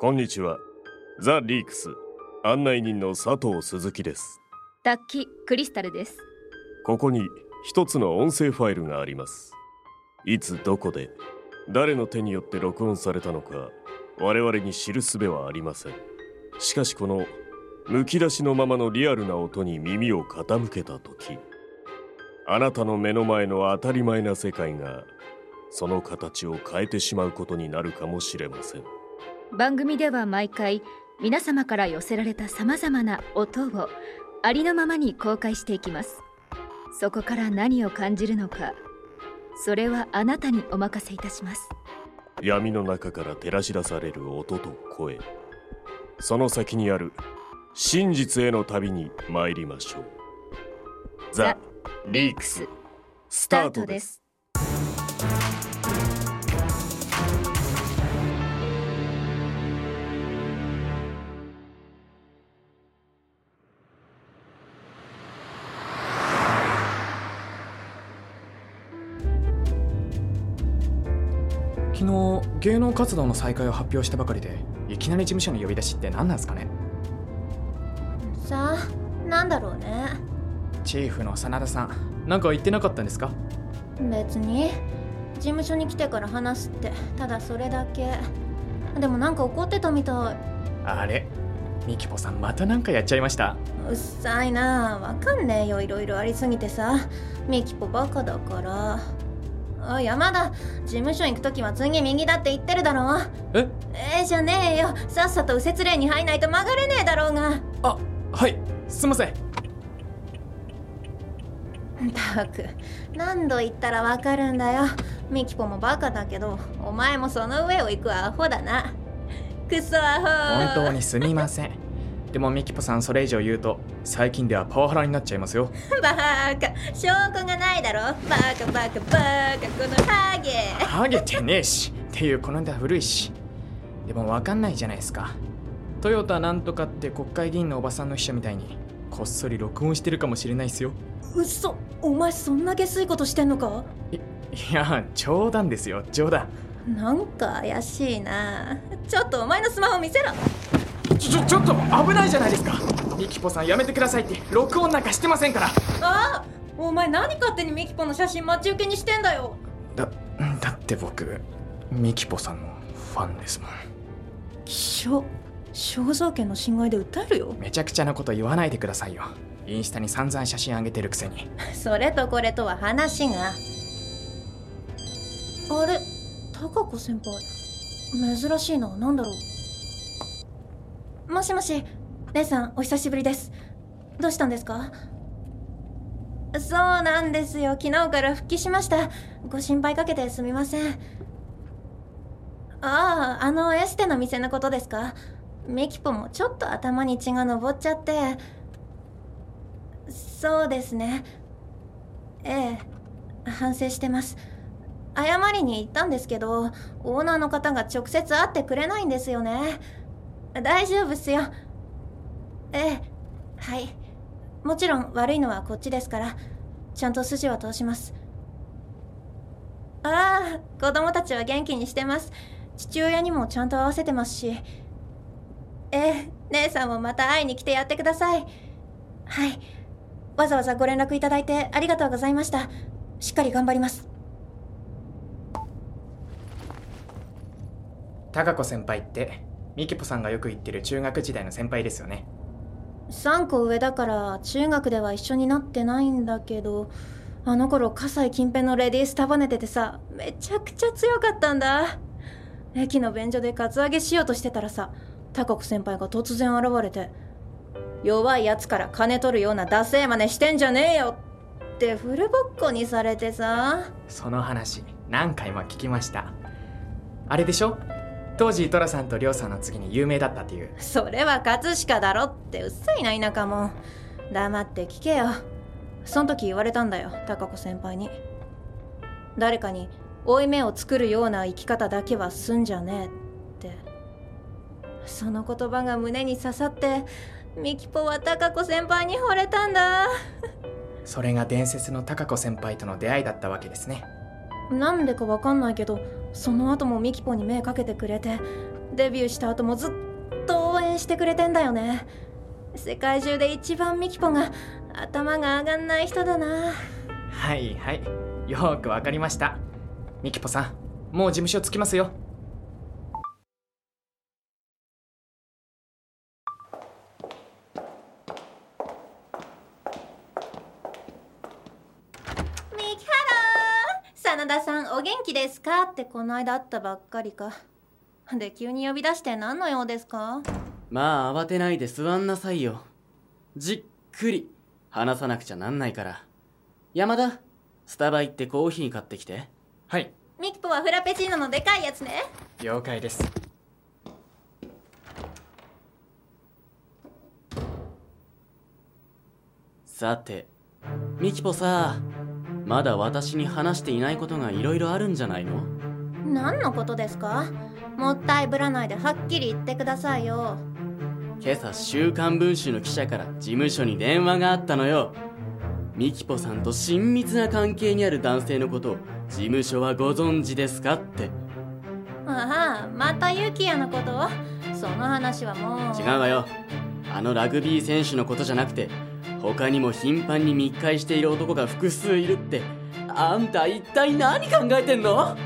こんにちは。ザ・リークス。案内人の佐藤鈴木です。楽器クリスタルです。ここに一つの音声ファイルがあります。いつどこで誰の手によって録音されたのか我々に知る術はありません。しかしこのむき出しのままのリアルな音に耳を傾けた時あなたの目の前の当たり前な世界がその形を変えてしまうことになるかもしれません番組では毎回皆様から寄せられた様々な音をありのままに公開していきます。そこから何を感じるのかそれはあなたにお任せいたします。闇の中から照らし出される音と声。その先にある真実への旅に参りましょう。ザ・リークス。スタートです昨日芸能活動の再開を発表したばかりでいきなり事務所に呼び出しって何なんですかね？さあなんだろうね。チーフの真田さんなんか言ってなかったんですか？別に事務所に来てから話すってただそれだけ。でもなんか怒ってたみたい。あれミキポさんまたなんかやっちゃいました？うっさいなわかんねえよ。いろいろありすぎてさ。ミキポバカだからあ山田事務所行く時は次右だって言ってるだろえ？えー、じゃねえよ。さっさと右折レーンに入んないと曲がれねえだろうが。あはい。すいません。たく何度言ったらわかるんだよ。ミキポもバカだけどお前もその上を行くアホだな。クソアホ本当にすみませんでもミキポさんそれ以上言うと最近ではパワハラになっちゃいますよ。バカ。証拠がないだろ。バカバカバカ。このハゲ。ハゲてねえし。っていうこの間古いし。でも分かんないじゃないですか。トヨタなんとかって国会議員のおばさんの秘書みたいにこっそり録音してるかもしれないっすよ。嘘。お前そんな下水ことしてんのか？いいや冗談ですよ。冗談。なんか怪しいな。ちょっとお前のスマホ見せろちょちょっと危ないじゃないですか。ミキポさんやめてくださいって。録音なんかしてませんから。ああお前何勝手にミキポの写真待ち受けにしてんだよ。だだって僕ミキポさんのファンですもん。気象肖像権の侵害で訴えるよ。めちゃくちゃなこと言わないでくださいよ。インスタに散々写真あげてるくせに。それとこれとは話が。あれ高子先輩。珍しいな何だろうもしもし。レイさんお久しぶりです。どうしたんですか？そうなんですよ。昨日から復帰しました。ご心配かけてすみません。あああのエステの店のことですか？ミキポもちょっと頭に血が上っちゃって。そうですね。ええ。反省してます。謝りに行ったんですけどオーナーの方が直接会ってくれないんですよね。大丈夫っすよ。ええはい。もちろん悪いのはこっちですからちゃんと筋は通します。ああ子供たちは元気にしてます。父親にもちゃんと合わせてますし。ええ姉さんもまた会いに来てやってください。はい。わざわざご連絡いただいてありがとうございました。しっかり頑張ります。高子先輩ってミキポさんがよく言ってる中学時代の先輩ですよね。3個上だから中学では一緒になってないんだけどあの頃葛西近辺のレディース束ねててさめちゃくちゃ強かったんだ。駅の便所でカツアゲしようとしてたらさ高子先輩が突然現れて弱いやつから金取るようなダセー真似してんじゃねえよってフルボッコにされてさ。その話何回も聞きました。あれでしょ？当時トラさんとリョウさんの次に有名だったっていう。それは葛飾だろってうっさいな田舎も。黙って聞けよ。その時言われたんだよ高子先輩に。誰かに負い目を作るような生き方だけはすんじゃねえって。その言葉が胸に刺さってミキポは高子先輩に惚れたんだ。それが伝説の高子先輩との出会いだったわけですね。なんでかわかんないけどその後もミキポに目かけてくれてデビューした後もずっと応援してくれてんだよね。世界中で一番ミキポが頭が上がんない人だな。はいはい。よくわかりました。ミキポさんもう事務所着きますよミキハロー真田さんお元気ですか？ってこの間会ったばっかりか。で急に呼び出して何の用ですか？まあ慌てないで座んなさいよ。じっくり話さなくちゃなんないから。山田スタバ行ってコーヒー買ってきて。はい。ミキポはフラペチーノのでかいやつね。了解です。さてミキポさまだ私に話していないことが色々あるんじゃないの？何のことですか？もったいぶらないではっきり言ってくださいよ。今朝週刊文春の記者から事務所に電話があったのよ。ミキポさんと親密な関係にある男性のことを事務所はご存知ですか？って。ああまたユキヤのことその話はもう。違うわよ。あのラグビー選手のことじゃなくて他にも頻繁に密会している男が複数いるって。あんた一体何考えてんの？